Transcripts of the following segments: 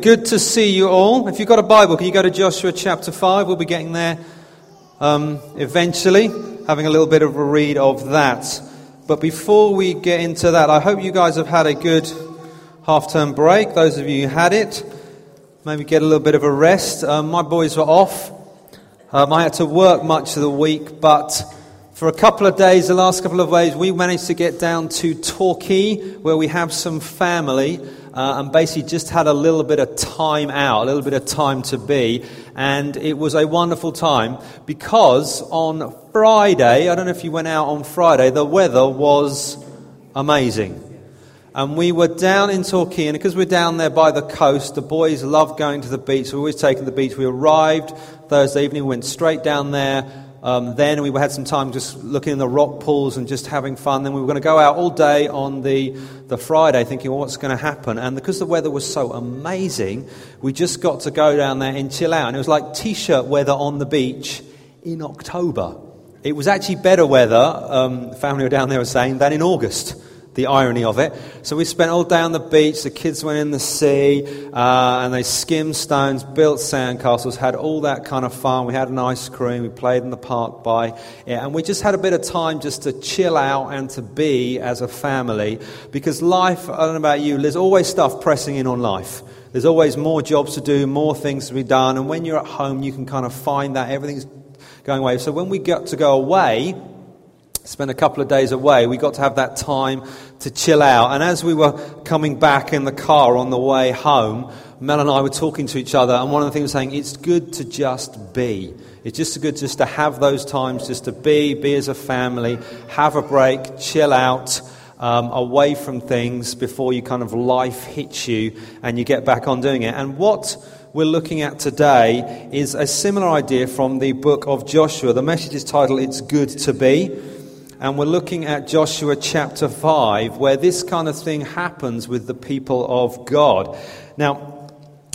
good to see you all. If you've got a Bible, can you go to Joshua chapter 5? We'll be getting there um, eventually, having a little bit of a read of that. But before we get into that, I hope you guys have had a good half term break. Those of you who had it, maybe get a little bit of a rest. Um, my boys were off. Um, I had to work much of the week, but for a couple of days, the last couple of days, we managed to get down to Torquay, where we have some family, uh, and basically just had a little bit of time out, a little bit of time to be. And it was a wonderful time because on Friday, I don't know if you went out on Friday, the weather was amazing. And we were down in Torquay, and because we're down there by the coast, the boys love going to the beach. We're always taking the beach. We arrived Thursday evening, went straight down there um, then we had some time just looking in the rock pools and just having fun. Then we were going to go out all day on the, the Friday thinking, well, what's going to happen? And because the weather was so amazing, we just got to go down there and chill out. And it was like t shirt weather on the beach in October. It was actually better weather, um, family were down there were saying, than in August the irony of it. So we spent all day on the beach. The kids went in the sea uh, and they skimmed stones, built sandcastles, had all that kind of fun. We had an ice cream. We played in the park by it. And we just had a bit of time just to chill out and to be as a family. Because life, I don't know about you, there's always stuff pressing in on life. There's always more jobs to do, more things to be done. And when you're at home, you can kind of find that everything's going away. So when we got to go away, spent a couple of days away, we got to have that time to chill out. And as we were coming back in the car on the way home, Mel and I were talking to each other, and one of the things was saying, it's good to just be. It's just good just to have those times, just to be, be as a family, have a break, chill out. Um, away from things before you kind of life hits you and you get back on doing it. And what we're looking at today is a similar idea from the book of Joshua. The message is titled It's Good to Be and we're looking at Joshua chapter 5, where this kind of thing happens with the people of God. Now,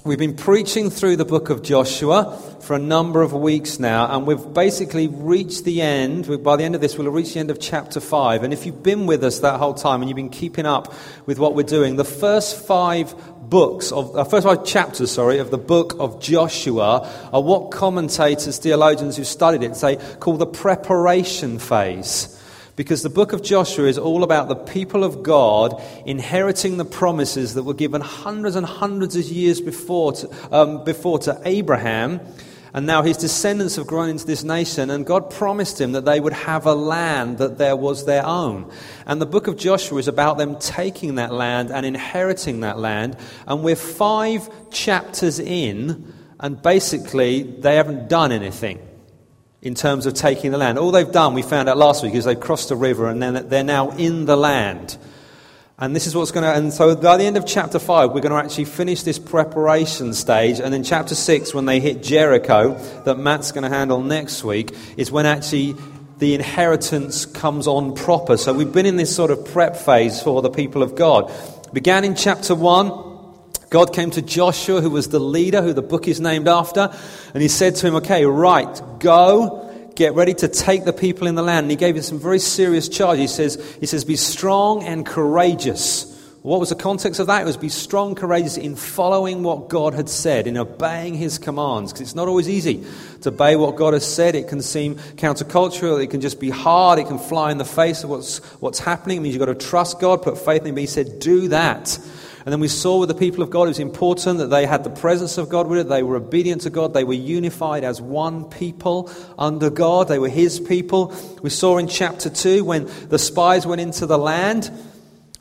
we've been preaching through the book of Joshua for a number of weeks now, and we've basically reached the end. By the end of this, we'll reach the end of chapter 5. And if you've been with us that whole time and you've been keeping up with what we're doing, the first five books of uh, first five chapters sorry of the book of joshua are what commentators theologians who studied it say call the preparation phase because the book of Joshua is all about the people of God inheriting the promises that were given hundreds and hundreds of years before to, um, before to Abraham. And now his descendants have grown into this nation, and God promised him that they would have a land that there was their own. And the book of Joshua is about them taking that land and inheriting that land. And we're five chapters in, and basically they haven't done anything in terms of taking the land. All they've done, we found out last week, is they've crossed a river and then they're now in the land. And this is what's going to, and so by the end of chapter 5, we're going to actually finish this preparation stage. And then chapter 6, when they hit Jericho, that Matt's going to handle next week, is when actually the inheritance comes on proper. So we've been in this sort of prep phase for the people of God. Began in chapter 1. God came to Joshua, who was the leader, who the book is named after, and he said to him, Okay, right, go, get ready to take the people in the land. And he gave him some very serious charge. He says, he says, Be strong and courageous. What was the context of that? It was be strong, courageous in following what God had said, in obeying his commands. Because it's not always easy to obey what God has said. It can seem countercultural. It can just be hard. It can fly in the face of what's, what's happening. It means you've got to trust God, put faith in him. But he said, do that. And then we saw with the people of God, it was important that they had the presence of God with it. They were obedient to God. They were unified as one people under God. They were His people. We saw in chapter 2 when the spies went into the land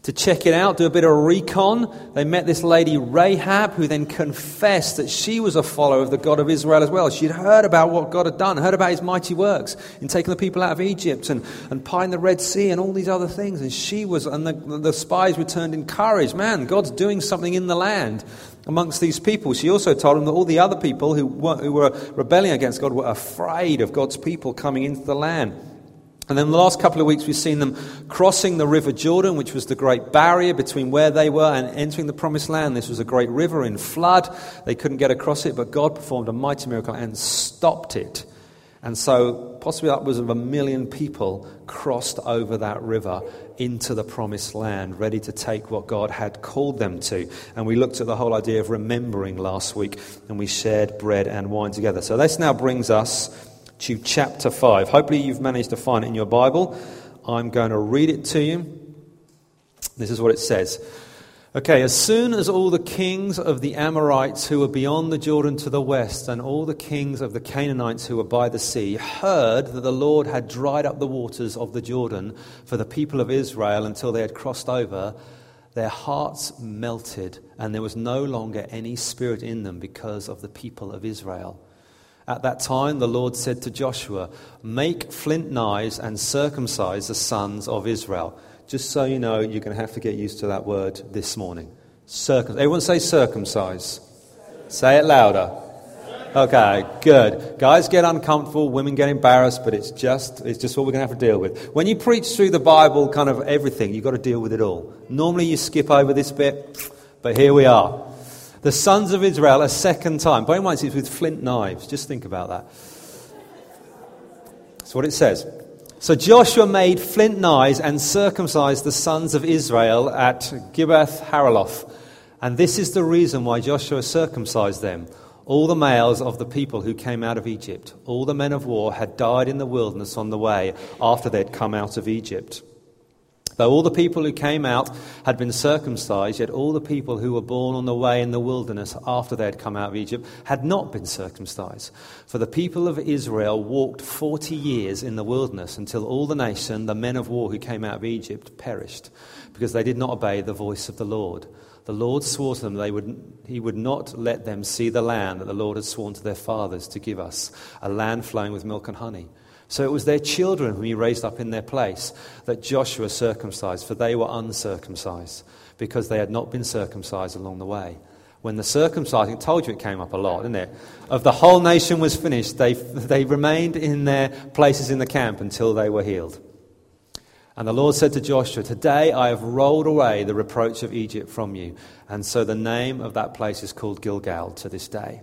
to check it out, do a bit of recon. They met this lady Rahab, who then confessed that she was a follower of the God of Israel as well. She'd heard about what God had done, heard about his mighty works in taking the people out of Egypt and, and parting the Red Sea and all these other things. And she was, and the, the spies returned encouraged. Man, God's doing something in the land amongst these people. She also told them that all the other people who were, who were rebelling against God were afraid of God's people coming into the land. And then the last couple of weeks, we've seen them crossing the River Jordan, which was the great barrier between where they were and entering the Promised Land. This was a great river in flood. They couldn't get across it, but God performed a mighty miracle and stopped it. And so, possibly upwards of a million people crossed over that river into the promised land, ready to take what God had called them to. And we looked at the whole idea of remembering last week, and we shared bread and wine together. So, this now brings us to chapter 5. Hopefully, you've managed to find it in your Bible. I'm going to read it to you. This is what it says. Okay, as soon as all the kings of the Amorites who were beyond the Jordan to the west, and all the kings of the Canaanites who were by the sea, heard that the Lord had dried up the waters of the Jordan for the people of Israel until they had crossed over, their hearts melted, and there was no longer any spirit in them because of the people of Israel. At that time, the Lord said to Joshua, Make flint knives and circumcise the sons of Israel. Just so you know, you're going to have to get used to that word this morning. Circum- Everyone say circumcise. Say it louder. Okay, good. Guys get uncomfortable, women get embarrassed, but it's just, it's just what we're going to have to deal with. When you preach through the Bible, kind of everything, you've got to deal with it all. Normally you skip over this bit, but here we are. The sons of Israel a second time. Bear in mind, it's with flint knives. Just think about that. That's what it says. So Joshua made flint knives and circumcised the sons of Israel at Gibeath Haaraloth. And this is the reason why Joshua circumcised them. All the males of the people who came out of Egypt, all the men of war, had died in the wilderness on the way after they'd come out of Egypt. Though all the people who came out had been circumcised, yet all the people who were born on the way in the wilderness after they had come out of Egypt had not been circumcised. For the people of Israel walked 40 years in the wilderness until all the nation, the men of war who came out of Egypt, perished, because they did not obey the voice of the Lord. The Lord swore to them they would, he would not let them see the land that the Lord had sworn to their fathers to give us, a land flowing with milk and honey. So it was their children whom he raised up in their place that Joshua circumcised, for they were uncircumcised, because they had not been circumcised along the way. When the circumcising, told you it came up a lot, didn't it? Of the whole nation was finished, they, they remained in their places in the camp until they were healed. And the Lord said to Joshua, Today I have rolled away the reproach of Egypt from you. And so the name of that place is called Gilgal to this day.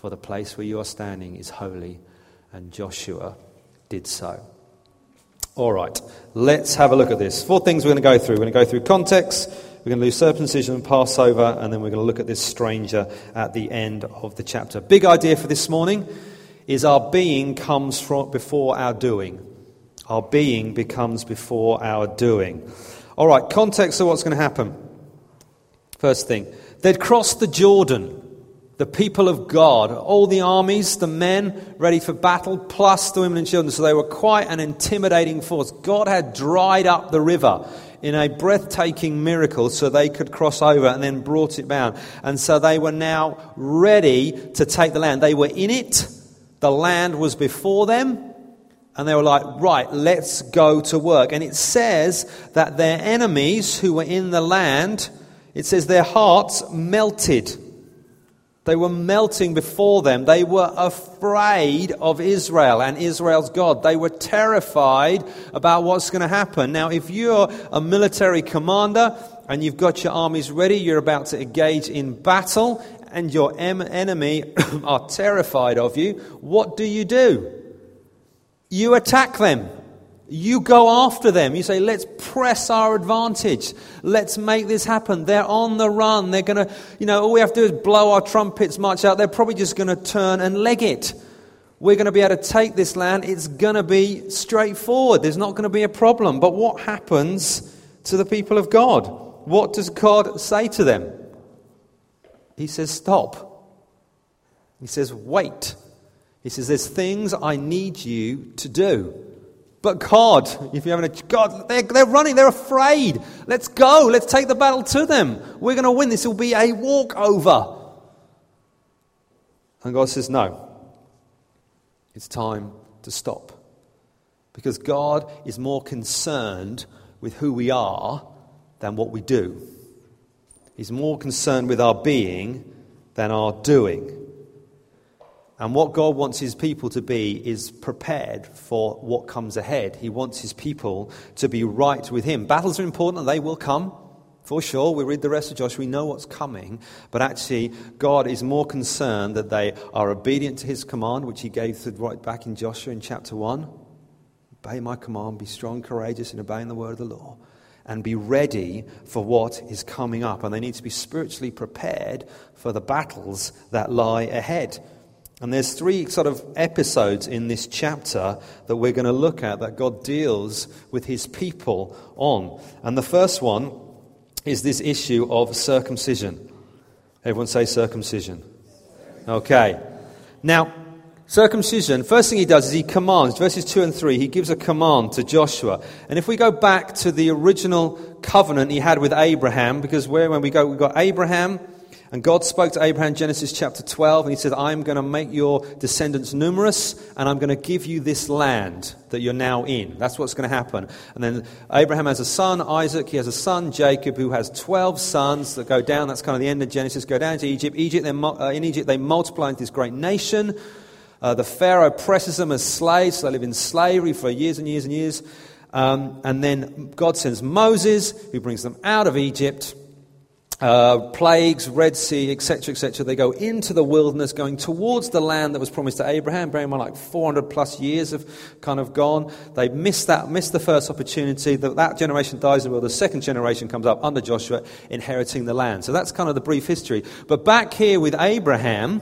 for the place where you are standing is holy. And Joshua did so. All right, let's have a look at this. Four things we're going to go through. We're going to go through context, we're going to do circumcision and Passover, and then we're going to look at this stranger at the end of the chapter. Big idea for this morning is our being comes from before our doing. Our being becomes before our doing. All right, context of what's going to happen. First thing, they'd crossed the Jordan the people of God, all the armies, the men ready for battle, plus the women and children. So they were quite an intimidating force. God had dried up the river in a breathtaking miracle so they could cross over and then brought it down. And so they were now ready to take the land. They were in it, the land was before them. And they were like, right, let's go to work. And it says that their enemies who were in the land, it says their hearts melted. They were melting before them. They were afraid of Israel and Israel's God. They were terrified about what's going to happen. Now, if you're a military commander and you've got your armies ready, you're about to engage in battle, and your enemy are terrified of you, what do you do? You attack them. You go after them. You say, let's press our advantage. Let's make this happen. They're on the run. They're going to, you know, all we have to do is blow our trumpets march out. They're probably just going to turn and leg it. We're going to be able to take this land. It's going to be straightforward. There's not going to be a problem. But what happens to the people of God? what does God say to them? He says, Stop. He says, Wait. He says, There's things I need you to do. But God, if you haven't, a, God, they're, they're running, they're afraid. Let's go, let's take the battle to them. We're going to win. This will be a walkover. And God says, No, it's time to stop. Because God is more concerned with who we are than what we do. He's more concerned with our being than our doing. And what God wants his people to be is prepared for what comes ahead. He wants his people to be right with him. Battles are important they will come. For sure, we read the rest of Joshua, we know what's coming, but actually, God is more concerned that they are obedient to his command, which he gave right back in Joshua in chapter 1. Obey my command, be strong, courageous in obeying the word of the law, and be ready for what is coming up. And they need to be spiritually prepared for the battles that lie ahead. And there's three sort of episodes in this chapter that we're going to look at that God deals with his people on. And the first one is this issue of circumcision. Everyone say circumcision. Okay. Now, circumcision, first thing he does is he commands, verses 2 and 3, he gives a command to Joshua. And if we go back to the original covenant he had with Abraham, because where, when we go, we've got Abraham, and God spoke to Abraham, in Genesis chapter 12, and he said, I'm going to make your descendants numerous, and I'm going to give you this land that you're now in. That's what's going to happen. And then Abraham has a son, Isaac. He has a son, Jacob, who has 12 sons that go down. That's kind of the end of Genesis. Go down to Egypt. Egypt uh, in Egypt, they multiply into this great nation. Uh, the Pharaoh presses them as slaves. So they live in slavery for years and years and years. Um, and then God sends Moses, who brings them out of Egypt uh, plagues, Red Sea, etc., etc. They go into the wilderness, going towards the land that was promised to Abraham. Bearing in mind, like 400 plus years have kind of gone. They missed that, missed the first opportunity. That, that generation dies in the The second generation comes up under Joshua, inheriting the land. So that's kind of the brief history. But back here with Abraham,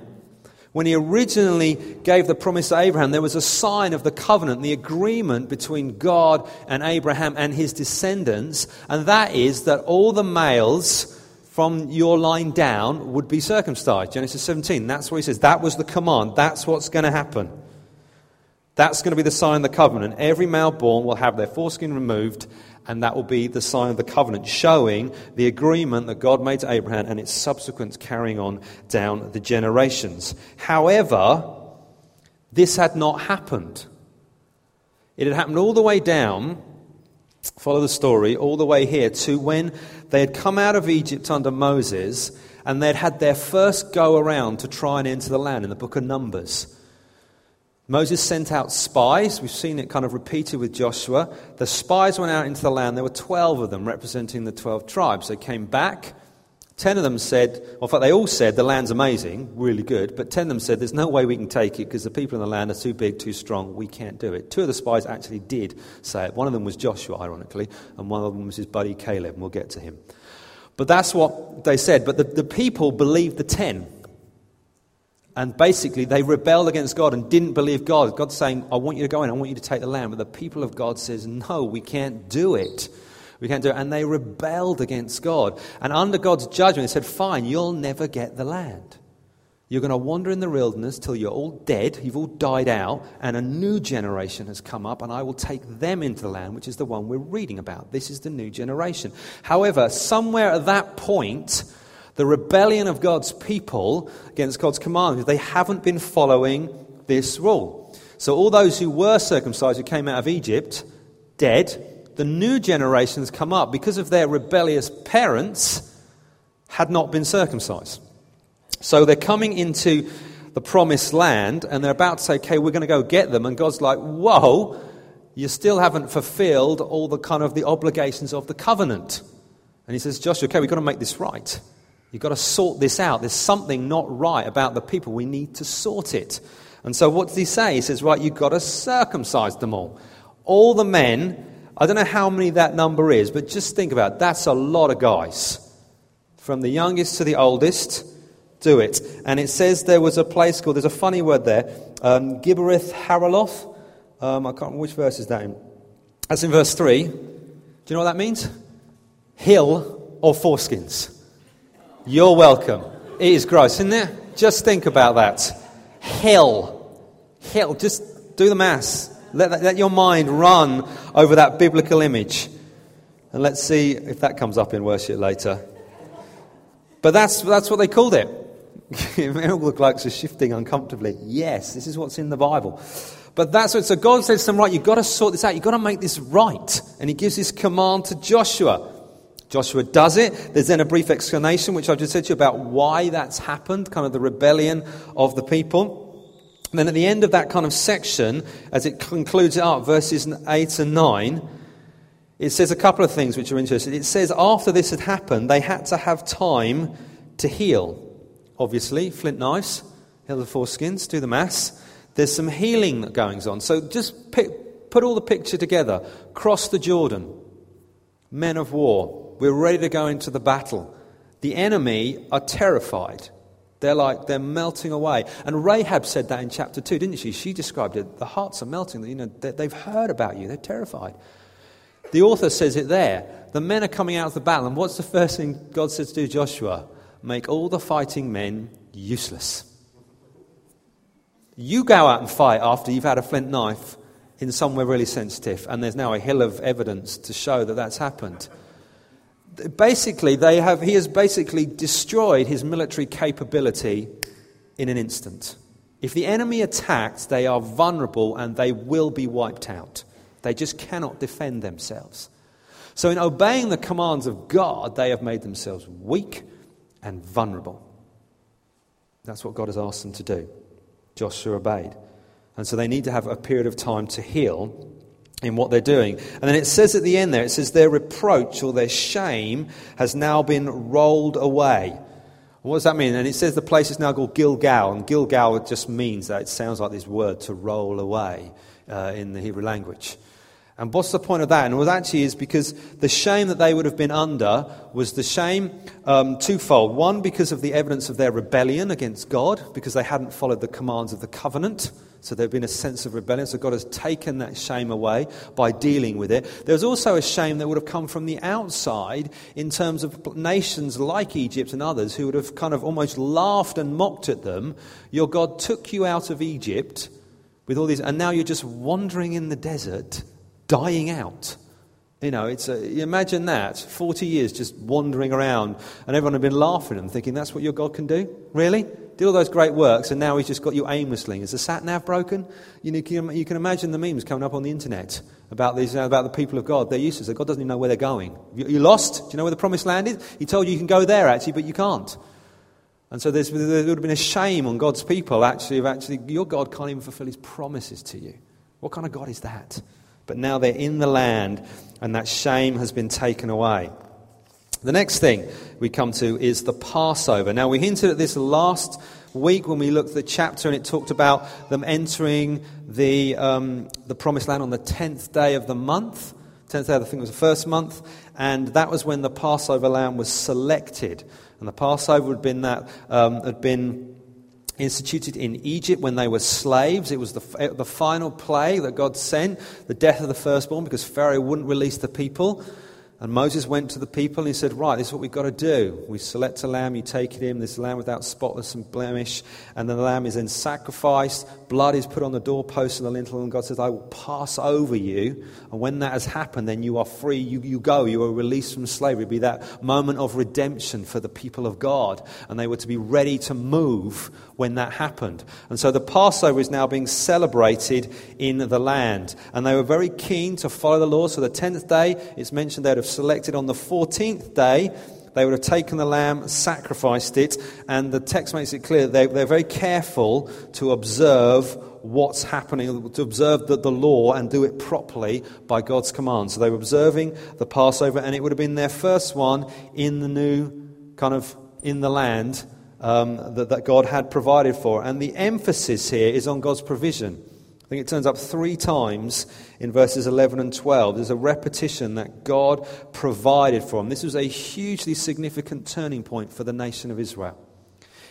when he originally gave the promise to Abraham, there was a sign of the covenant, the agreement between God and Abraham and his descendants, and that is that all the males from your line down would be circumcised. Genesis 17. That's what he says. That was the command. That's what's going to happen. That's going to be the sign of the covenant. Every male born will have their foreskin removed, and that will be the sign of the covenant, showing the agreement that God made to Abraham and its subsequent carrying on down the generations. However, this had not happened. It had happened all the way down Follow the story all the way here to when they had come out of Egypt under Moses and they'd had their first go around to try and enter the land in the book of Numbers. Moses sent out spies. We've seen it kind of repeated with Joshua. The spies went out into the land. There were 12 of them representing the 12 tribes. They came back Ten of them said, in fact, they all said the land's amazing, really good, but ten of them said there's no way we can take it because the people in the land are too big, too strong, we can't do it. Two of the spies actually did say it. One of them was Joshua, ironically, and one of them was his buddy Caleb, and we'll get to him. But that's what they said. But the, the people believed the ten. And basically, they rebelled against God and didn't believe God. God's saying, I want you to go in, I want you to take the land. But the people of God says, no, we can't do it. We can't do it. And they rebelled against God. And under God's judgment, they said, Fine, you'll never get the land. You're going to wander in the wilderness till you're all dead, you've all died out, and a new generation has come up, and I will take them into the land, which is the one we're reading about. This is the new generation. However, somewhere at that point, the rebellion of God's people against God's command, they haven't been following this rule. So all those who were circumcised, who came out of Egypt, dead, the new generations come up because of their rebellious parents had not been circumcised. So they're coming into the promised land and they're about to say, okay, we're going to go get them. And God's like, whoa, you still haven't fulfilled all the kind of the obligations of the covenant. And he says, Joshua, okay, we've got to make this right. You've got to sort this out. There's something not right about the people. We need to sort it. And so what does he say? He says, right, you've got to circumcise them all. All the men I don't know how many that number is, but just think about it. That's a lot of guys. From the youngest to the oldest, do it. And it says there was a place called, there's a funny word there, um, Giberith Haraloth. Um, I can't remember which verse is that in. That's in verse 3. Do you know what that means? Hill or foreskins? You're welcome. It is gross, isn't it? Just think about that. Hill. Hill. Just do the mass. Let, let your mind run over that biblical image. And let's see if that comes up in worship later. But that's, that's what they called it. the cloaks are shifting uncomfortably. Yes, this is what's in the Bible. But that's what, so God says to them, right, you've got to sort this out. You've got to make this right. And he gives this command to Joshua. Joshua does it. There's then a brief explanation, which I've just said to you about why that's happened, kind of the rebellion of the people. And then at the end of that kind of section, as it concludes it up, verses 8 and 9, it says a couple of things which are interesting. It says after this had happened, they had to have time to heal. Obviously, flint knives, heal the foreskins, do the mass. There's some healing that goes on. So just pick, put all the picture together. Cross the Jordan. Men of war. We're ready to go into the battle. The enemy are terrified. They're like, they're melting away. And Rahab said that in chapter 2, didn't she? She described it. The hearts are melting. You know, they've heard about you. They're terrified. The author says it there. The men are coming out of the battle. And what's the first thing God says to do, Joshua? Make all the fighting men useless. You go out and fight after you've had a flint knife in somewhere really sensitive, and there's now a hill of evidence to show that that's happened basically, they have, he has basically destroyed his military capability in an instant. If the enemy attacks, they are vulnerable and they will be wiped out. They just cannot defend themselves. So, in obeying the commands of God, they have made themselves weak and vulnerable. That's what God has asked them to do. Joshua obeyed. And so they need to have a period of time to heal in what they're doing. And then it says at the end there, it says, their reproach or their shame has now been rolled away. What does that mean? And it says the place is now called Gilgal, and Gilgal just means that it sounds like this word to roll away uh, in the Hebrew language. And what's the point of that? And it was actually is because the shame that they would have been under was the shame um, twofold. One, because of the evidence of their rebellion against God, because they hadn't followed the commands of the covenant. So there had been a sense of rebellion. So God has taken that shame away by dealing with it. There's also a shame that would have come from the outside in terms of nations like Egypt and others who would have kind of almost laughed and mocked at them. Your God took you out of Egypt with all these, and now you're just wandering in the desert, dying out. You know, it's a, imagine that 40 years just wandering around, and everyone had been laughing and thinking, that's what your God can do? Really? Did all those great works, and now he's just got you aimlessly. Is the sat nav broken? You, know, you can imagine the memes coming up on the internet about, these, uh, about the people of God. They're useless. God doesn't even know where they're going. You, you lost? Do you know where the promised land is? He told you you can go there, actually, but you can't. And so there would have been a shame on God's people, actually, of actually, your God can't even fulfill his promises to you. What kind of God is that? But now they're in the land, and that shame has been taken away. The next thing we come to is the Passover. Now, we hinted at this last week when we looked at the chapter, and it talked about them entering the, um, the promised land on the 10th day of the month. 10th day, I think it was the first month, and that was when the Passover lamb was selected. And the Passover had been, that, um, had been instituted in Egypt when they were slaves. It was the, the final plague that God sent, the death of the firstborn, because Pharaoh wouldn't release the people. And Moses went to the people and he said, Right, this is what we've got to do. We select a lamb, you take it in, this lamb without spotless and blemish, and then the lamb is then sacrificed, blood is put on the doorpost and the lintel, and God says, I will pass over you. And when that has happened, then you are free, you, you go, you are released from slavery. It'll be that moment of redemption for the people of God. And they were to be ready to move when that happened. And so the Passover is now being celebrated in the land. And they were very keen to follow the law. So the 10th day, it's mentioned they'd have selected on the 14th day. They would have taken the lamb, sacrificed it, and the text makes it clear they, they're very careful to observe what's happening, to observe the, the law and do it properly by God's command. So they were observing the Passover, and it would have been their first one in the new kind of in the land um, that, that God had provided for. And the emphasis here is on God's provision. I think it turns up three times in verses 11 and 12. There's a repetition that God provided for them. This was a hugely significant turning point for the nation of Israel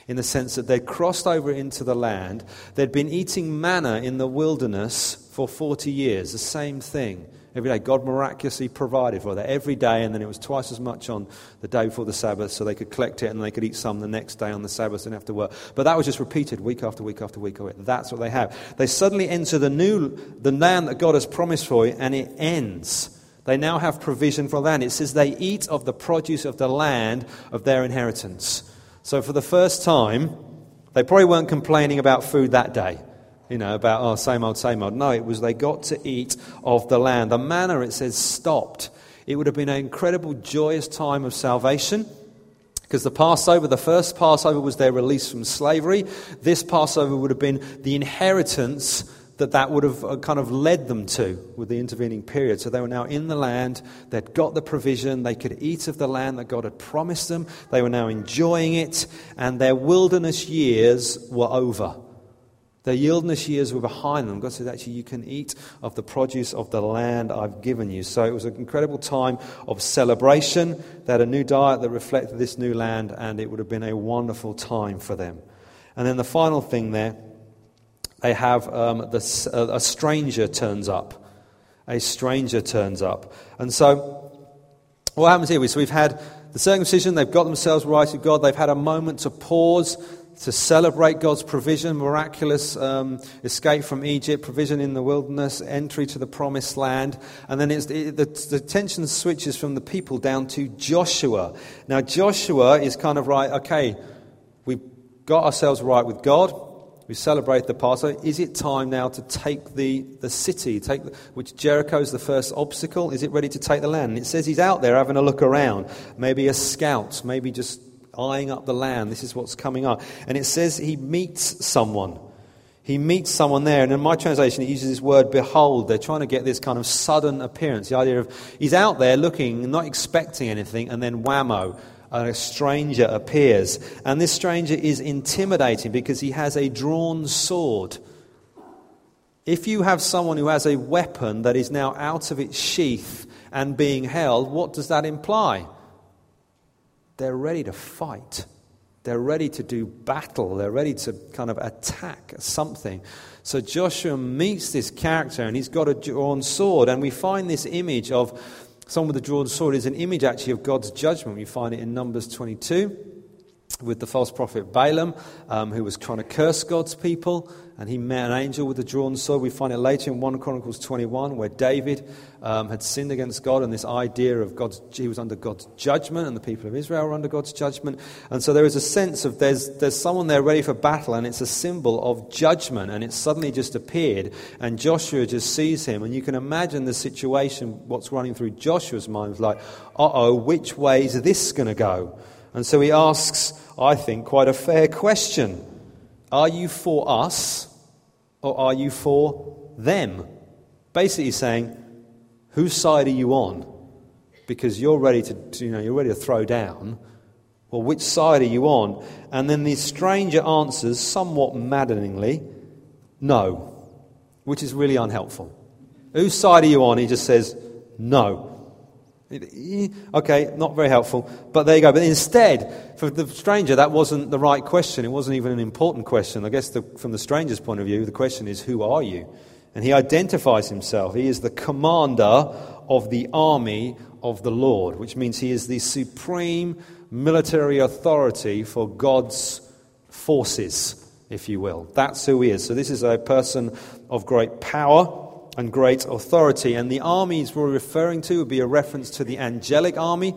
in the sense that they'd crossed over into the land. They'd been eating manna in the wilderness for 40 years, the same thing Every day, God miraculously provided for that every day, and then it was twice as much on the day before the Sabbath, so they could collect it and they could eat some the next day on the Sabbath and have to work. But that was just repeated week after week after week. That's what they have. They suddenly enter the new, the land that God has promised for you, and it ends. They now have provision for land. It says they eat of the produce of the land of their inheritance. So for the first time, they probably weren't complaining about food that day. You know, about, oh, same old, same old. No, it was they got to eat of the land. The manna, it says, stopped. It would have been an incredible, joyous time of salvation. Because the Passover, the first Passover was their release from slavery. This Passover would have been the inheritance that that would have uh, kind of led them to with the intervening period. So they were now in the land, they'd got the provision, they could eat of the land that God had promised them, they were now enjoying it, and their wilderness years were over. Their wilderness years were behind them. God said, actually, you can eat of the produce of the land I've given you. So it was an incredible time of celebration. They had a new diet that reflected this new land, and it would have been a wonderful time for them. And then the final thing there they have um, the, a stranger turns up. A stranger turns up. And so, what happens here? So we've had the circumcision, they've got themselves right with God, they've had a moment to pause, to celebrate God's provision, miraculous um, escape from Egypt, provision in the wilderness, entry to the promised land. And then it, the, the tension switches from the people down to Joshua. Now, Joshua is kind of right, okay, we've got ourselves right with God. We celebrate the Passover. Is it time now to take the, the city, take the, which Jericho is the first obstacle? Is it ready to take the land? And it says he's out there having a look around, maybe a scout, maybe just eyeing up the land. This is what's coming up. And it says he meets someone. He meets someone there. And in my translation, it uses this word behold. They're trying to get this kind of sudden appearance. The idea of he's out there looking, not expecting anything, and then whammo, a stranger appears. And this stranger is intimidating because he has a drawn sword. If you have someone who has a weapon that is now out of its sheath and being held, what does that imply? They're ready to fight. They're ready to do battle. They're ready to kind of attack something. So Joshua meets this character and he's got a drawn sword. And we find this image of Someone with a drawn sword is an image actually of God's judgment. We find it in Numbers 22 with the false prophet Balaam, um, who was trying to curse God's people, and he met an angel with a drawn sword. We find it later in 1 Chronicles 21, where David um, had sinned against God, and this idea of God's, he was under God's judgment, and the people of Israel were under God's judgment. And so there is a sense of there's, there's someone there ready for battle, and it's a symbol of judgment, and it suddenly just appeared, and Joshua just sees him, and you can imagine the situation, what's running through Joshua's mind was like, uh oh, which way is this going to go? And so he asks, I think, quite a fair question Are you for us or are you for them? Basically saying, Whose side are you on? Because you're ready to, you know, you're ready to throw down. Well, which side are you on? And then the stranger answers somewhat maddeningly, No, which is really unhelpful. Whose side are you on? He just says, No. Okay, not very helpful, but there you go. But instead, for the stranger, that wasn't the right question. It wasn't even an important question. I guess the, from the stranger's point of view, the question is, Who are you? And he identifies himself. He is the commander of the army of the Lord, which means he is the supreme military authority for God's forces, if you will. That's who he is. So this is a person of great power and great authority. And the armies we're referring to would be a reference to the angelic army.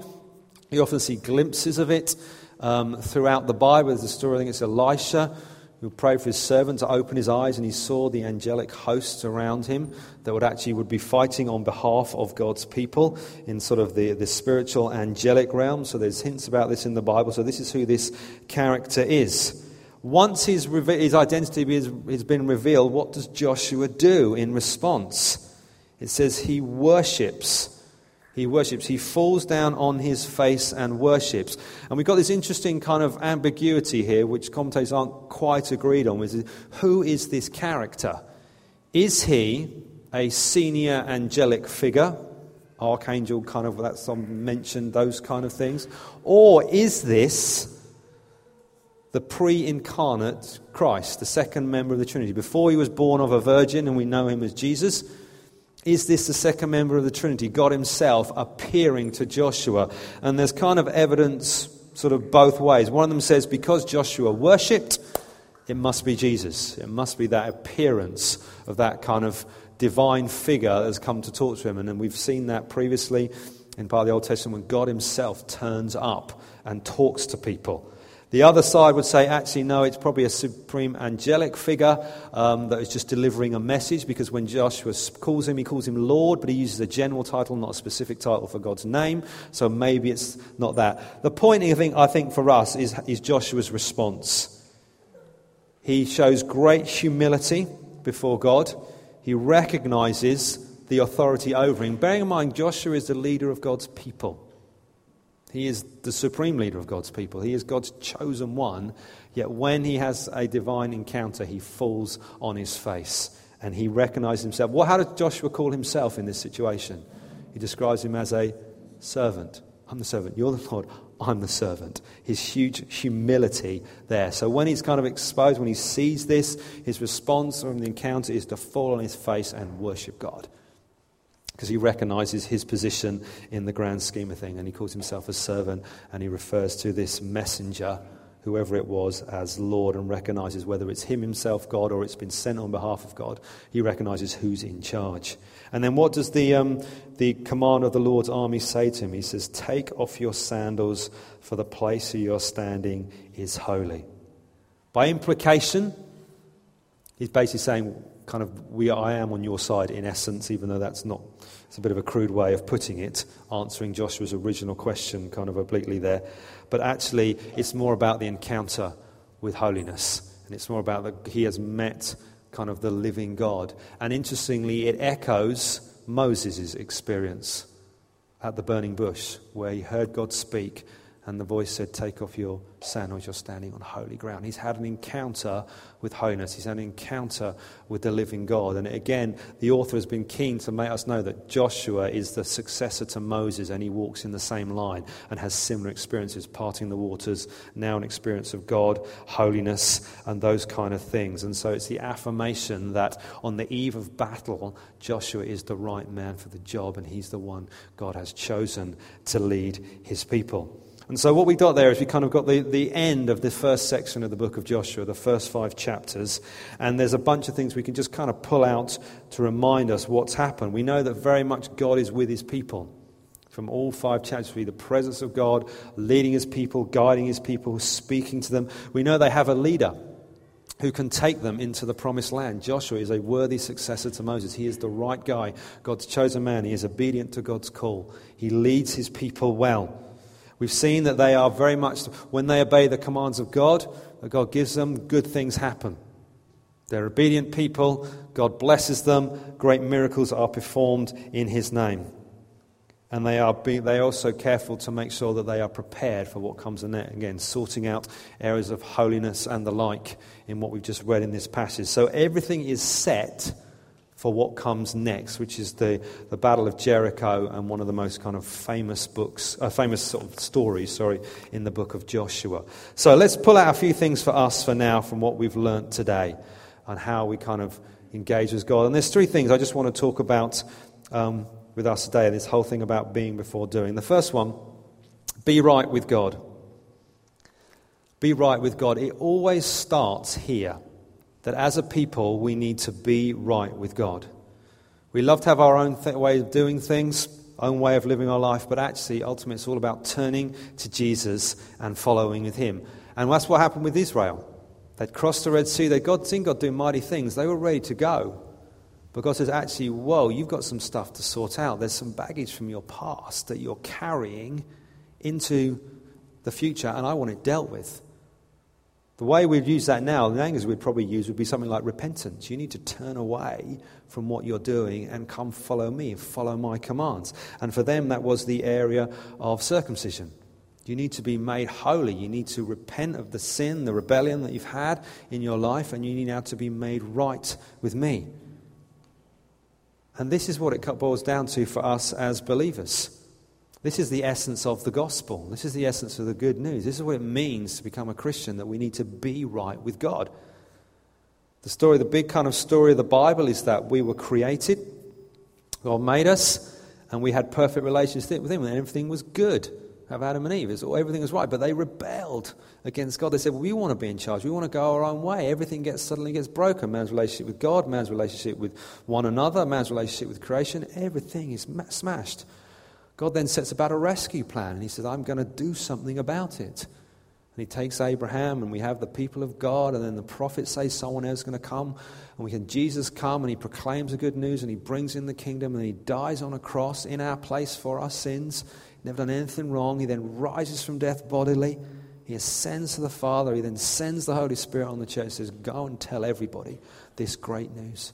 You often see glimpses of it um, throughout the Bible. There's a story, I think it's Elisha, who prayed for his servant to open his eyes, and he saw the angelic hosts around him that would actually would be fighting on behalf of God's people in sort of the, the spiritual angelic realm. So there's hints about this in the Bible. So this is who this character is. Once his, his identity has been revealed, what does Joshua do in response? It says he worships. He worships. He falls down on his face and worships. And we've got this interesting kind of ambiguity here, which commentators aren't quite agreed on. Is who is this character? Is he a senior angelic figure? Archangel, kind of, that's some mentioned, those kind of things. Or is this the pre incarnate Christ, the second member of the Trinity. Before he was born of a virgin, and we know him as Jesus, Is this the second member of the Trinity, God Himself appearing to Joshua? And there's kind of evidence sort of both ways. One of them says because Joshua worshipped, it must be Jesus. It must be that appearance of that kind of divine figure that has come to talk to him. And, and we've seen that previously in part of the Old Testament when God Himself turns up and talks to people. The other side would say, actually, no, it's probably a supreme angelic figure um, that is just delivering a message because when Joshua calls him, he calls him Lord, but he uses a general title, not a specific title for God's name. So maybe it's not that. The point, I think, I think for us is, is Joshua's response. He shows great humility before God, he recognizes the authority over him. Bearing in mind, Joshua is the leader of God's people. He is the supreme leader of God's people. He is God's chosen one. Yet when he has a divine encounter, he falls on his face and he recognizes himself. Well, how does Joshua call himself in this situation? He describes him as a servant. I'm the servant. You're the Lord. I'm the servant. His huge humility there. So when he's kind of exposed, when he sees this, his response from the encounter is to fall on his face and worship God because he recognizes his position in the grand scheme of things and he calls himself a servant and he refers to this messenger whoever it was as lord and recognizes whether it's him himself god or it's been sent on behalf of god he recognizes who's in charge. And then what does the, um, the commander of the lord's army say to him? He says take off your sandals for the place where you're standing is holy. By implication he's basically saying kind of we I am on your side in essence, even though that's not it's a bit of a crude way of putting it, answering Joshua's original question kind of obliquely there. But actually, it's more about the encounter with holiness, and it's more about that he has met kind of the living God. And interestingly, it echoes Moses' experience at the burning bush, where he heard God speak and the voice said, Take off your sandals, you're standing on holy ground. He's had an encounter with holiness, he's had an encounter with the living God. And again, the author has been keen to make us know that Joshua is the successor to Moses and he walks in the same line and has similar experiences, parting the waters, now an experience of God, holiness, and those kind of things. And so it's the affirmation that on the eve of battle, Joshua is the right man for the job and he's the one God has chosen to lead his people. And so, what we got there is we kind of got the, the end of the first section of the book of Joshua, the first five chapters. And there's a bunch of things we can just kind of pull out to remind us what's happened. We know that very much God is with his people. From all five chapters, we the presence of God, leading his people, guiding his people, speaking to them. We know they have a leader who can take them into the promised land. Joshua is a worthy successor to Moses. He is the right guy, God's chosen man. He is obedient to God's call. He leads his people well. We've seen that they are very much, when they obey the commands of God, that God gives them, good things happen. They're obedient people, God blesses them, great miracles are performed in His name. And they are, they are also careful to make sure that they are prepared for what comes in there. Again, sorting out areas of holiness and the like in what we've just read in this passage. So everything is set for what comes next, which is the, the Battle of Jericho and one of the most kind of famous books, uh, famous sort of stories, sorry, in the book of Joshua. So let's pull out a few things for us for now from what we've learnt today and how we kind of engage with God. And there's three things I just want to talk about um, with us today, this whole thing about being before doing. The first one, be right with God. Be right with God. It always starts here that as a people, we need to be right with God. We love to have our own th- way of doing things, own way of living our life, but actually, ultimately, it's all about turning to Jesus and following with Him. And that's what happened with Israel. They'd crossed the Red Sea, they'd God, seen God doing mighty things, they were ready to go. But God says, actually, whoa, you've got some stuff to sort out. There's some baggage from your past that you're carrying into the future, and I want it dealt with. The way we'd use that now, the language we'd probably use would be something like repentance. You need to turn away from what you're doing and come follow me, follow my commands. And for them, that was the area of circumcision. You need to be made holy. You need to repent of the sin, the rebellion that you've had in your life, and you need now to be made right with me. And this is what it boils down to for us as believers. This is the essence of the gospel. This is the essence of the good news. This is what it means to become a Christian that we need to be right with God. The story, the big kind of story of the Bible is that we were created God made us, and we had perfect relationship with Him, and everything was good. Have Adam and Eve, everything was right, but they rebelled against God. They said, well, "We want to be in charge. We want to go our own way." Everything gets suddenly gets broken. Man's relationship with God, man's relationship with one another, man's relationship with creation. Everything is smashed. God then sets about a rescue plan, and He says, "I'm going to do something about it." And he takes Abraham, and we have the people of God, and then the prophets say someone else is going to come. And we can Jesus come, and he proclaims the good news, and he brings in the kingdom, and he dies on a cross in our place for our sins. Never done anything wrong. He then rises from death bodily. He ascends to the Father. He then sends the Holy Spirit on the church says, Go and tell everybody this great news.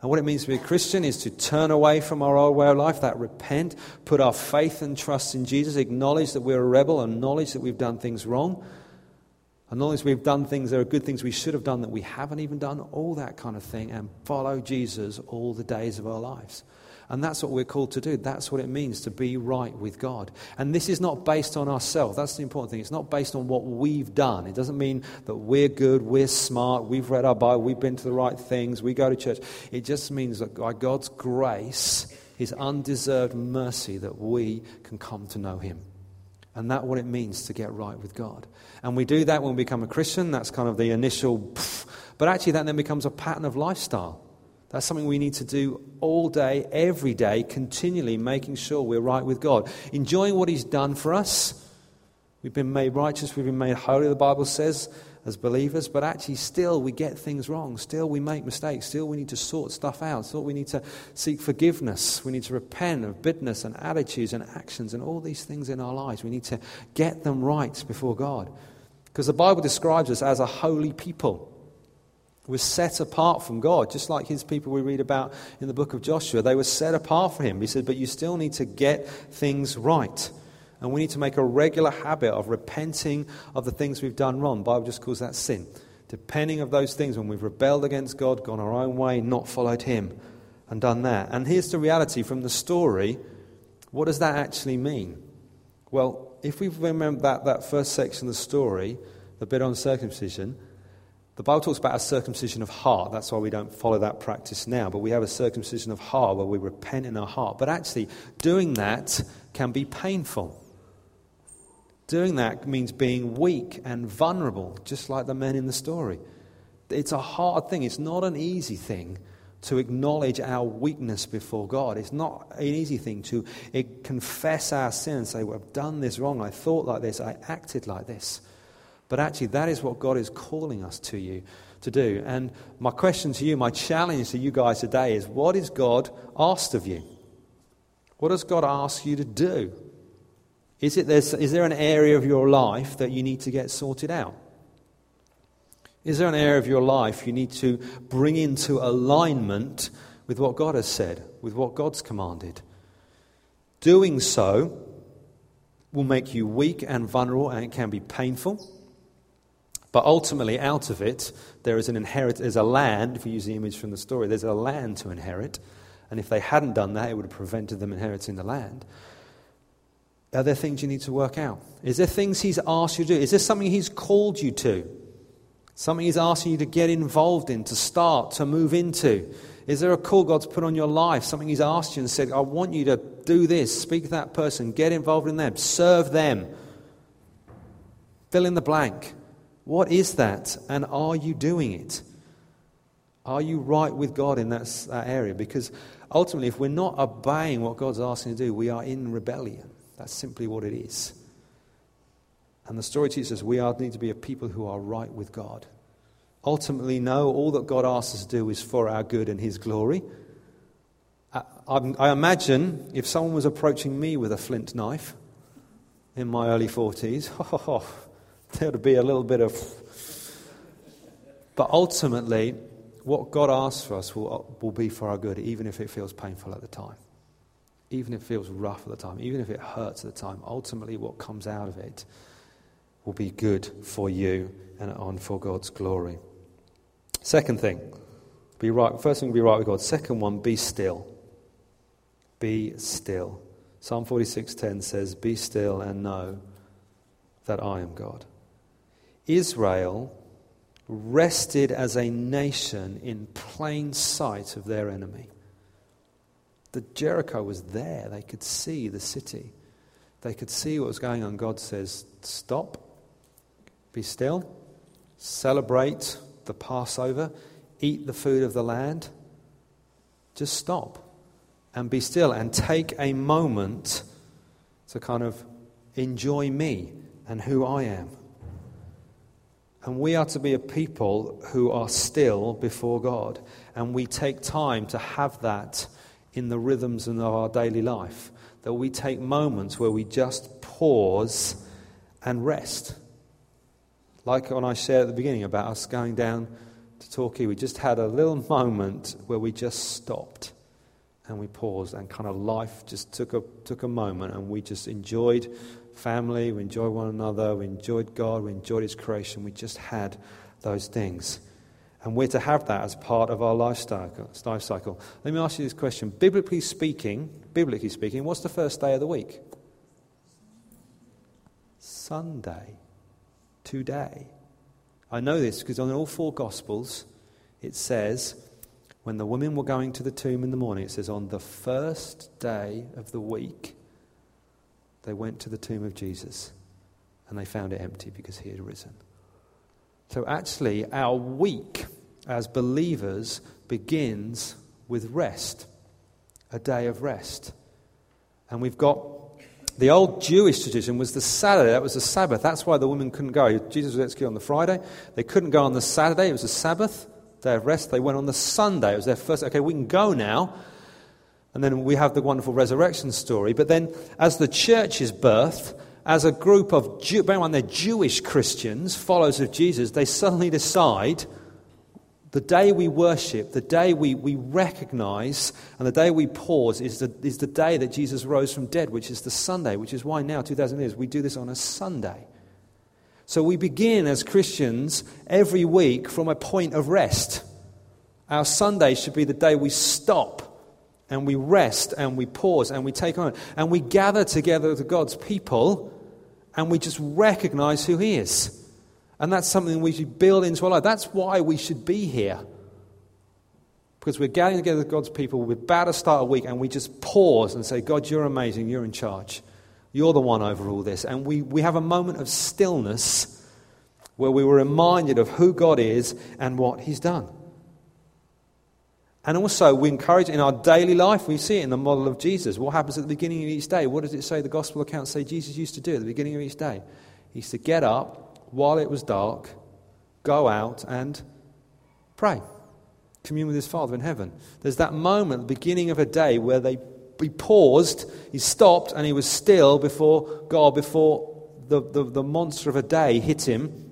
And what it means to be a Christian is to turn away from our old way of life, that repent, put our faith and trust in Jesus, acknowledge that we're a rebel, acknowledge that we've done things wrong, acknowledge we've done things there are good things we should have done that we haven't even done, all that kind of thing, and follow Jesus all the days of our lives. And that's what we're called to do. That's what it means to be right with God. And this is not based on ourselves. That's the important thing. It's not based on what we've done. It doesn't mean that we're good, we're smart, we've read our Bible, we've been to the right things, we go to church. It just means that by God's grace, His undeserved mercy, that we can come to know Him. And that's what it means to get right with God. And we do that when we become a Christian. That's kind of the initial, but actually, that then becomes a pattern of lifestyle. That's something we need to do all day, every day, continually making sure we're right with God. Enjoying what He's done for us. We've been made righteous, we've been made holy, the Bible says, as believers, but actually, still, we get things wrong. Still, we make mistakes. Still, we need to sort stuff out. Still, we need to seek forgiveness. We need to repent of bitterness and attitudes and actions and all these things in our lives. We need to get them right before God. Because the Bible describes us as a holy people was set apart from God, just like his people we read about in the book of Joshua. They were set apart for him. He said, But you still need to get things right. And we need to make a regular habit of repenting of the things we've done wrong. The Bible just calls that sin. Depending of those things when we've rebelled against God, gone our own way, not followed him, and done that. And here's the reality from the story. What does that actually mean? Well, if we remember that, that first section of the story, the bit on circumcision, the Bible talks about a circumcision of heart. That's why we don't follow that practice now. But we have a circumcision of heart where we repent in our heart. But actually, doing that can be painful. Doing that means being weak and vulnerable, just like the men in the story. It's a hard thing. It's not an easy thing to acknowledge our weakness before God. It's not an easy thing to eh, confess our sin and say, well, I've done this wrong. I thought like this. I acted like this. But actually, that is what God is calling us to you to do. And my question to you, my challenge to you guys today is what is God asked of you? What does God ask you to do? Is, it is there an area of your life that you need to get sorted out? Is there an area of your life you need to bring into alignment with what God has said, with what God's commanded? Doing so will make you weak and vulnerable, and it can be painful. But ultimately, out of it, there is an inherit, there's a land, if we use the image from the story, there's a land to inherit. And if they hadn't done that, it would have prevented them inheriting the land. Are there things you need to work out? Is there things He's asked you to do? Is there something He's called you to? Something He's asking you to get involved in, to start, to move into? Is there a call God's put on your life? Something He's asked you and said, I want you to do this, speak to that person, get involved in them, serve them. Fill in the blank. What is that? And are you doing it? Are you right with God in that, that area? Because ultimately, if we're not obeying what God's asking to do, we are in rebellion. That's simply what it is. And the story teaches us we are, need to be a people who are right with God. Ultimately, no, all that God asks us to do is for our good and His glory. I, I, imagine if someone was approaching me with a flint knife in my early 40s, oh, there would be a little bit of. But ultimately, what God asks for us will, will be for our good, even if it feels painful at the time. Even if it feels rough at the time, even if it hurts at the time, ultimately what comes out of it will be good for you and on for God's glory. Second thing, be right. First thing, be right with God. Second one, be still. Be still. Psalm 46:10 says, "Be still and know that I am God." Israel rested as a nation in plain sight of their enemy. the Jericho was there. They could see the city. They could see what was going on. God says, Stop, be still, celebrate the Passover, eat the food of the land. Just stop and be still and take a moment to kind of enjoy me and who I am. And we are to be a people who are still before God. And we take time to have that in the rhythms of our daily life. That we take moments where we just pause and rest. Like when I shared at the beginning about us going down to Torquay, we just had a little moment where we just stopped and we paused and kind of life just took a, took a moment and we just enjoyed family, we enjoyed one another, we enjoyed God, we enjoyed His creation. We just had those things. And we're to have that as part of our lifestyle, life cycle. Let me ask you this question. Biblically speaking, biblically speaking, what's the first day of the week? Sunday. Today. I know this because on all four Gospels it says, when the women were going to the tomb in the morning, it says, on the first day of the week, they went to the tomb of Jesus and they found it empty because he had risen. So, actually, our week as believers begins with rest, a day of rest. And we've got the old Jewish tradition was the Saturday, that was the Sabbath. That's why the women couldn't go. Jesus was executed on the Friday. They couldn't go on the Saturday, it was a Sabbath, day of rest. They went on the Sunday, it was their first, okay, we can go now. And then we have the wonderful resurrection story. But then, as the church is birthed, as a group of, Jew, bear in mind, they're Jewish Christians, followers of Jesus, they suddenly decide the day we worship, the day we, we recognize, and the day we pause is the, is the day that Jesus rose from dead, which is the Sunday, which is why now, 2,000 years, we do this on a Sunday. So we begin as Christians every week from a point of rest. Our Sunday should be the day we stop and we rest and we pause and we take on and we gather together with God's people and we just recognize who He is. And that's something we should build into our life. That's why we should be here. Because we're gathering together with God's people, we're about to start a week, and we just pause and say, God, you're amazing, you're in charge. You're the one over all this. And we, we have a moment of stillness where we were reminded of who God is and what He's done. And also, we encourage in our daily life, we see it in the model of Jesus. What happens at the beginning of each day? What does it say, the gospel accounts say Jesus used to do at the beginning of each day? He used to get up while it was dark, go out and pray, commune with his Father in heaven. There's that moment the beginning of a day where they, he paused, he stopped, and he was still before God, before the, the, the monster of a day hit him,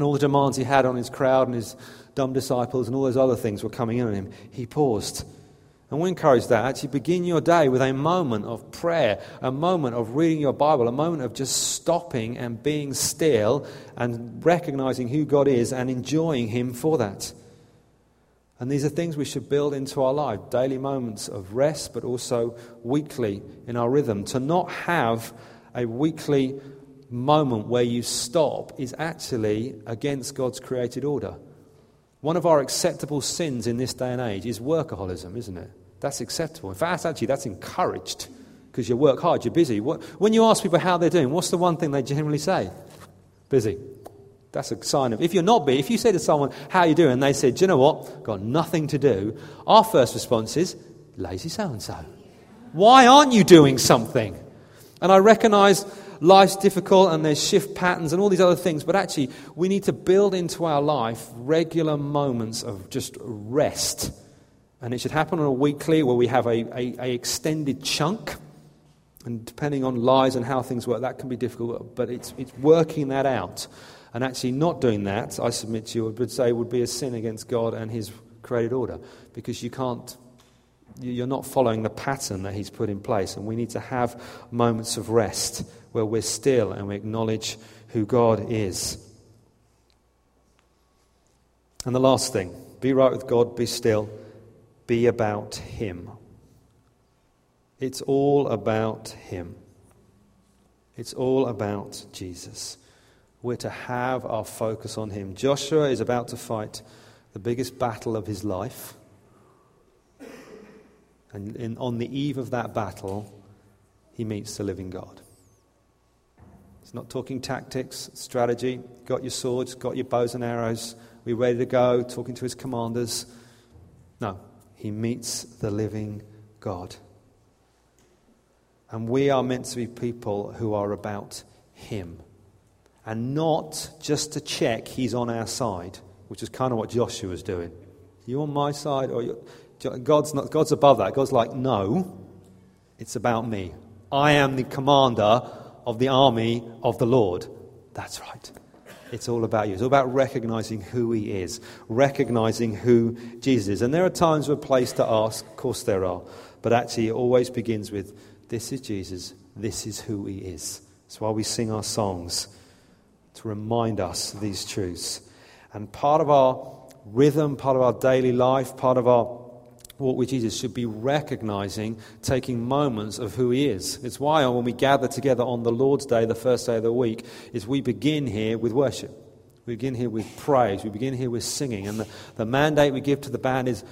and all the demands he had on his crowd and his dumb disciples and all those other things were coming in on him, he paused. And we encourage that. Actually, begin your day with a moment of prayer, a moment of reading your Bible, a moment of just stopping and being still and recognizing who God is and enjoying Him for that. And these are things we should build into our life daily moments of rest, but also weekly in our rhythm. To not have a weekly moment where you stop is actually against God's created order. One of our acceptable sins in this day and age is workaholism, isn't it? That's acceptable. In fact, actually, that's encouraged because you work hard, you're busy. When you ask people how they're doing, what's the one thing they generally say? Busy. That's a sign of, if you're not busy, if you say to someone, how are you doing? And they say, do you know what? Got nothing to do. Our first response is, lazy so and so. Why aren't you doing something? And I recognize life's difficult and there's shift patterns and all these other things, but actually, we need to build into our life regular moments of just rest. And it should happen on a weekly where we have a, a, a extended chunk. And depending on lives and how things work, that can be difficult, but it's, it's working that out. And actually, not doing that, I submit to you, would say would be a sin against God and His created order because you can't you're not following the pattern that he's put in place. And we need to have moments of rest where we're still and we acknowledge who God is. And the last thing be right with God, be still, be about Him. It's all about Him. It's all about Jesus. We're to have our focus on Him. Joshua is about to fight the biggest battle of his life. And in, on the eve of that battle, he meets the living God. Not talking tactics, strategy, got your swords, got your bows and arrows, We're ready to go, talking to his commanders. No, he meets the living God. And we are meant to be people who are about him. And not just to check he's on our side, which is kind of what Joshua was doing. You on my side? Or God's, not, God's above that. God's like, no, it's about me. I am the commander of the army of the Lord. That's right. It's all about you. It's all about recognizing who He is, recognizing who Jesus is. And there are times we're to ask, of course there are, but actually it always begins with, This is Jesus, this is who He is. That's why we sing our songs, to remind us these truths. And part of our rhythm, part of our daily life, part of our walk with Jesus should be recognizing, taking moments of who He is. It's why when we gather together on the Lord's Day, the first day of the week, is we begin here with worship. We begin here with praise. We begin here with singing. And the, the mandate we give to the band is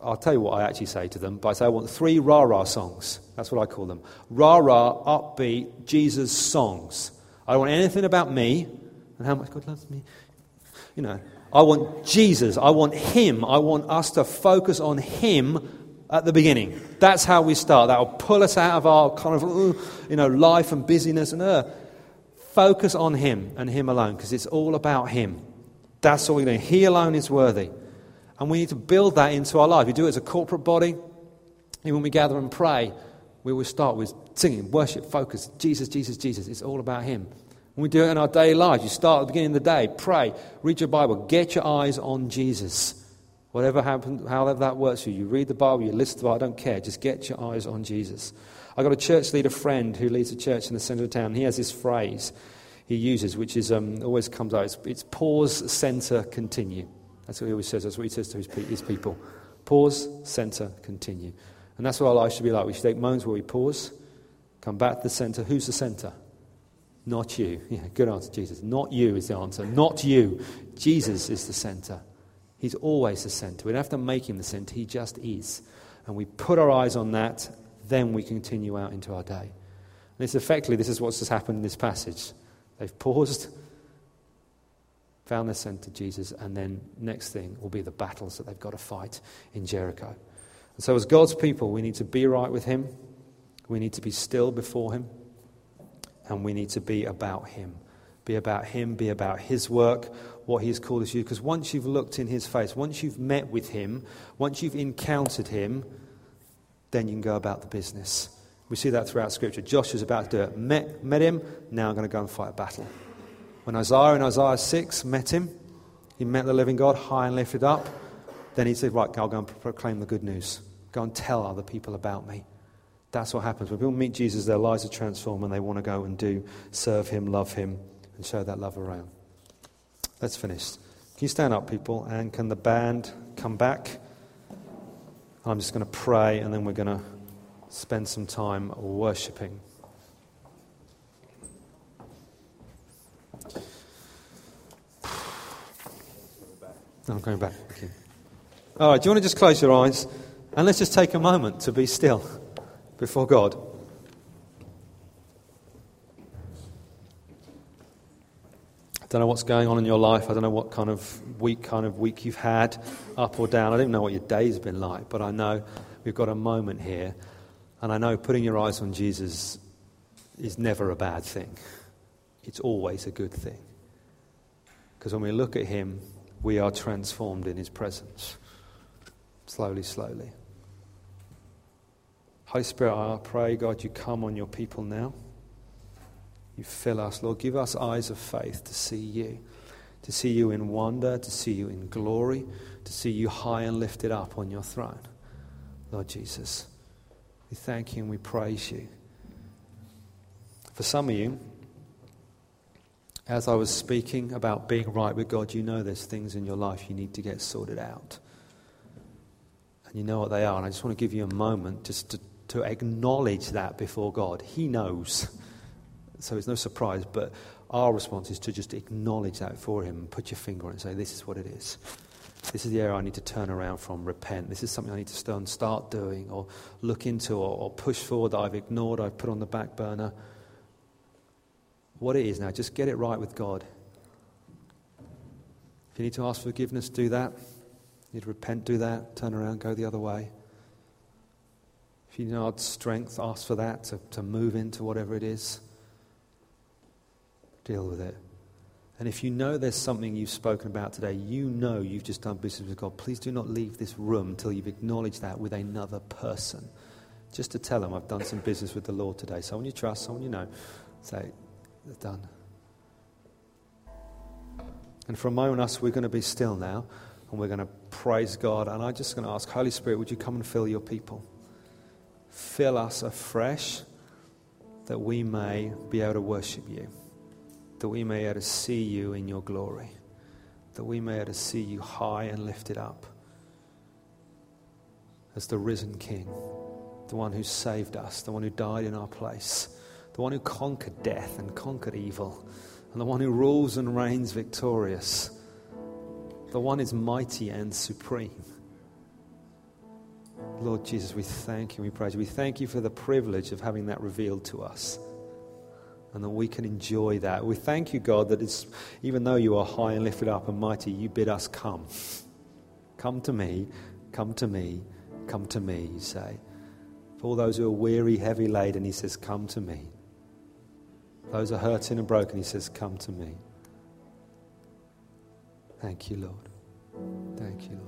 I'll tell you what I actually say to them, but I say I want three rah rah songs. That's what I call them. Rah rah, upbeat, Jesus songs. I don't want anything about me and how much God loves me. You know, I want Jesus. I want Him. I want us to focus on Him at the beginning. That's how we start. That will pull us out of our kind of, uh, you know, life and busyness and uh, focus on Him and Him alone because it's all about Him. That's all we're doing. He alone is worthy. And we need to build that into our life. We do it as a corporate body. Even when we gather and pray, we always start with singing, worship, focus. Jesus, Jesus, Jesus. It's all about Him. We do it in our daily lives, you start at the beginning of the day, pray, read your Bible, get your eyes on Jesus. Whatever happens, however that works for you. You read the Bible, you listen to the Bible, I don't care. Just get your eyes on Jesus. I got a church leader friend who leads a church in the centre of town. He has this phrase he uses, which is um, always comes out. It's, it's pause, centre, continue. That's what he always says. That's what he says to his, his people. Pause, centre, continue. And that's what our life should be like. We should take moments where we pause, come back to the centre. Who's the centre? Not you. Yeah, good answer, Jesus. Not you is the answer. Not you. Jesus is the center. He's always the center. We don't have to make him the center, he just is. And we put our eyes on that, then we continue out into our day. And it's effectively, this is what's just happened in this passage. They've paused, found their center, Jesus, and then next thing will be the battles that they've got to fight in Jericho. And so, as God's people, we need to be right with Him. We need to be still before Him and we need to be about Him. Be about Him, be about His work, what He's called us to. Because once you've looked in His face, once you've met with Him, once you've encountered Him, then you can go about the business. We see that throughout Scripture. Joshua's about to do it. Met, met him, now I'm going to go and fight a battle. When Isaiah in Isaiah 6 met him, he met the living God high and lifted up. Then he said, Right, I'll go and proclaim the good news. Go and tell other people about me. That's what happens. When people meet Jesus, their lives are transformed and they want to go and do, serve Him, love Him, and show that love around. Let's finish. Can you stand up, people? And can the band come back? I'm just going to pray and then we're going to spend some time worshipping. I'm going back. Okay. All right, do you want to just close your eyes and let's just take a moment to be still before God. I don't know what's going on in your life. I don't know what kind of week kind of week you've had, up or down. I don't know what your day's been like, but I know we've got a moment here, and I know putting your eyes on Jesus is never a bad thing. It's always a good thing. Because when we look at him, we are transformed in his presence. Slowly, slowly. Holy Spirit, I pray, God, you come on your people now. You fill us, Lord. Give us eyes of faith to see you, to see you in wonder, to see you in glory, to see you high and lifted up on your throne. Lord Jesus, we thank you and we praise you. For some of you, as I was speaking about being right with God, you know there's things in your life you need to get sorted out. And you know what they are. And I just want to give you a moment just to to acknowledge that before God. He knows. So it's no surprise, but our response is to just acknowledge that for Him and put your finger on it and say, This is what it is. this is the area I need to turn around from, repent. This is something I need to start doing or look into or, or push forward that I've ignored, I've put on the back burner. What it is now, just get it right with God. If you need to ask forgiveness, do that. You need to repent, do that. Turn around, go the other way. If you need strength, ask for that to, to move into whatever it is. Deal with it. And if you know there's something you've spoken about today, you know you've just done business with God, please do not leave this room until you've acknowledged that with another person. Just to tell them, I've done some business with the Lord today. Someone you trust, someone you know. Say, they're done. And for a moment, us, we're going to be still now, and we're going to praise God. And I'm just going to ask, Holy Spirit, would you come and fill your people? Fill us afresh that we may be able to worship you that we may be able to see you in your glory, that we may be able to see you high and lifted up as the risen King, the one who saved us, the one who died in our place, the one who conquered death and conquered evil, and the one who rules and reigns victorious. The one is mighty and supreme. Lord Jesus, we thank you, we praise you. We thank you for the privilege of having that revealed to us and that we can enjoy that. We thank you, God, that it's, even though you are high and lifted up and mighty, you bid us come. Come to me, come to me, come to me, you say. For all those who are weary, heavy laden, he says, Come to me. Those are hurting and broken, he says, Come to me. Thank you, Lord. Thank you, Lord.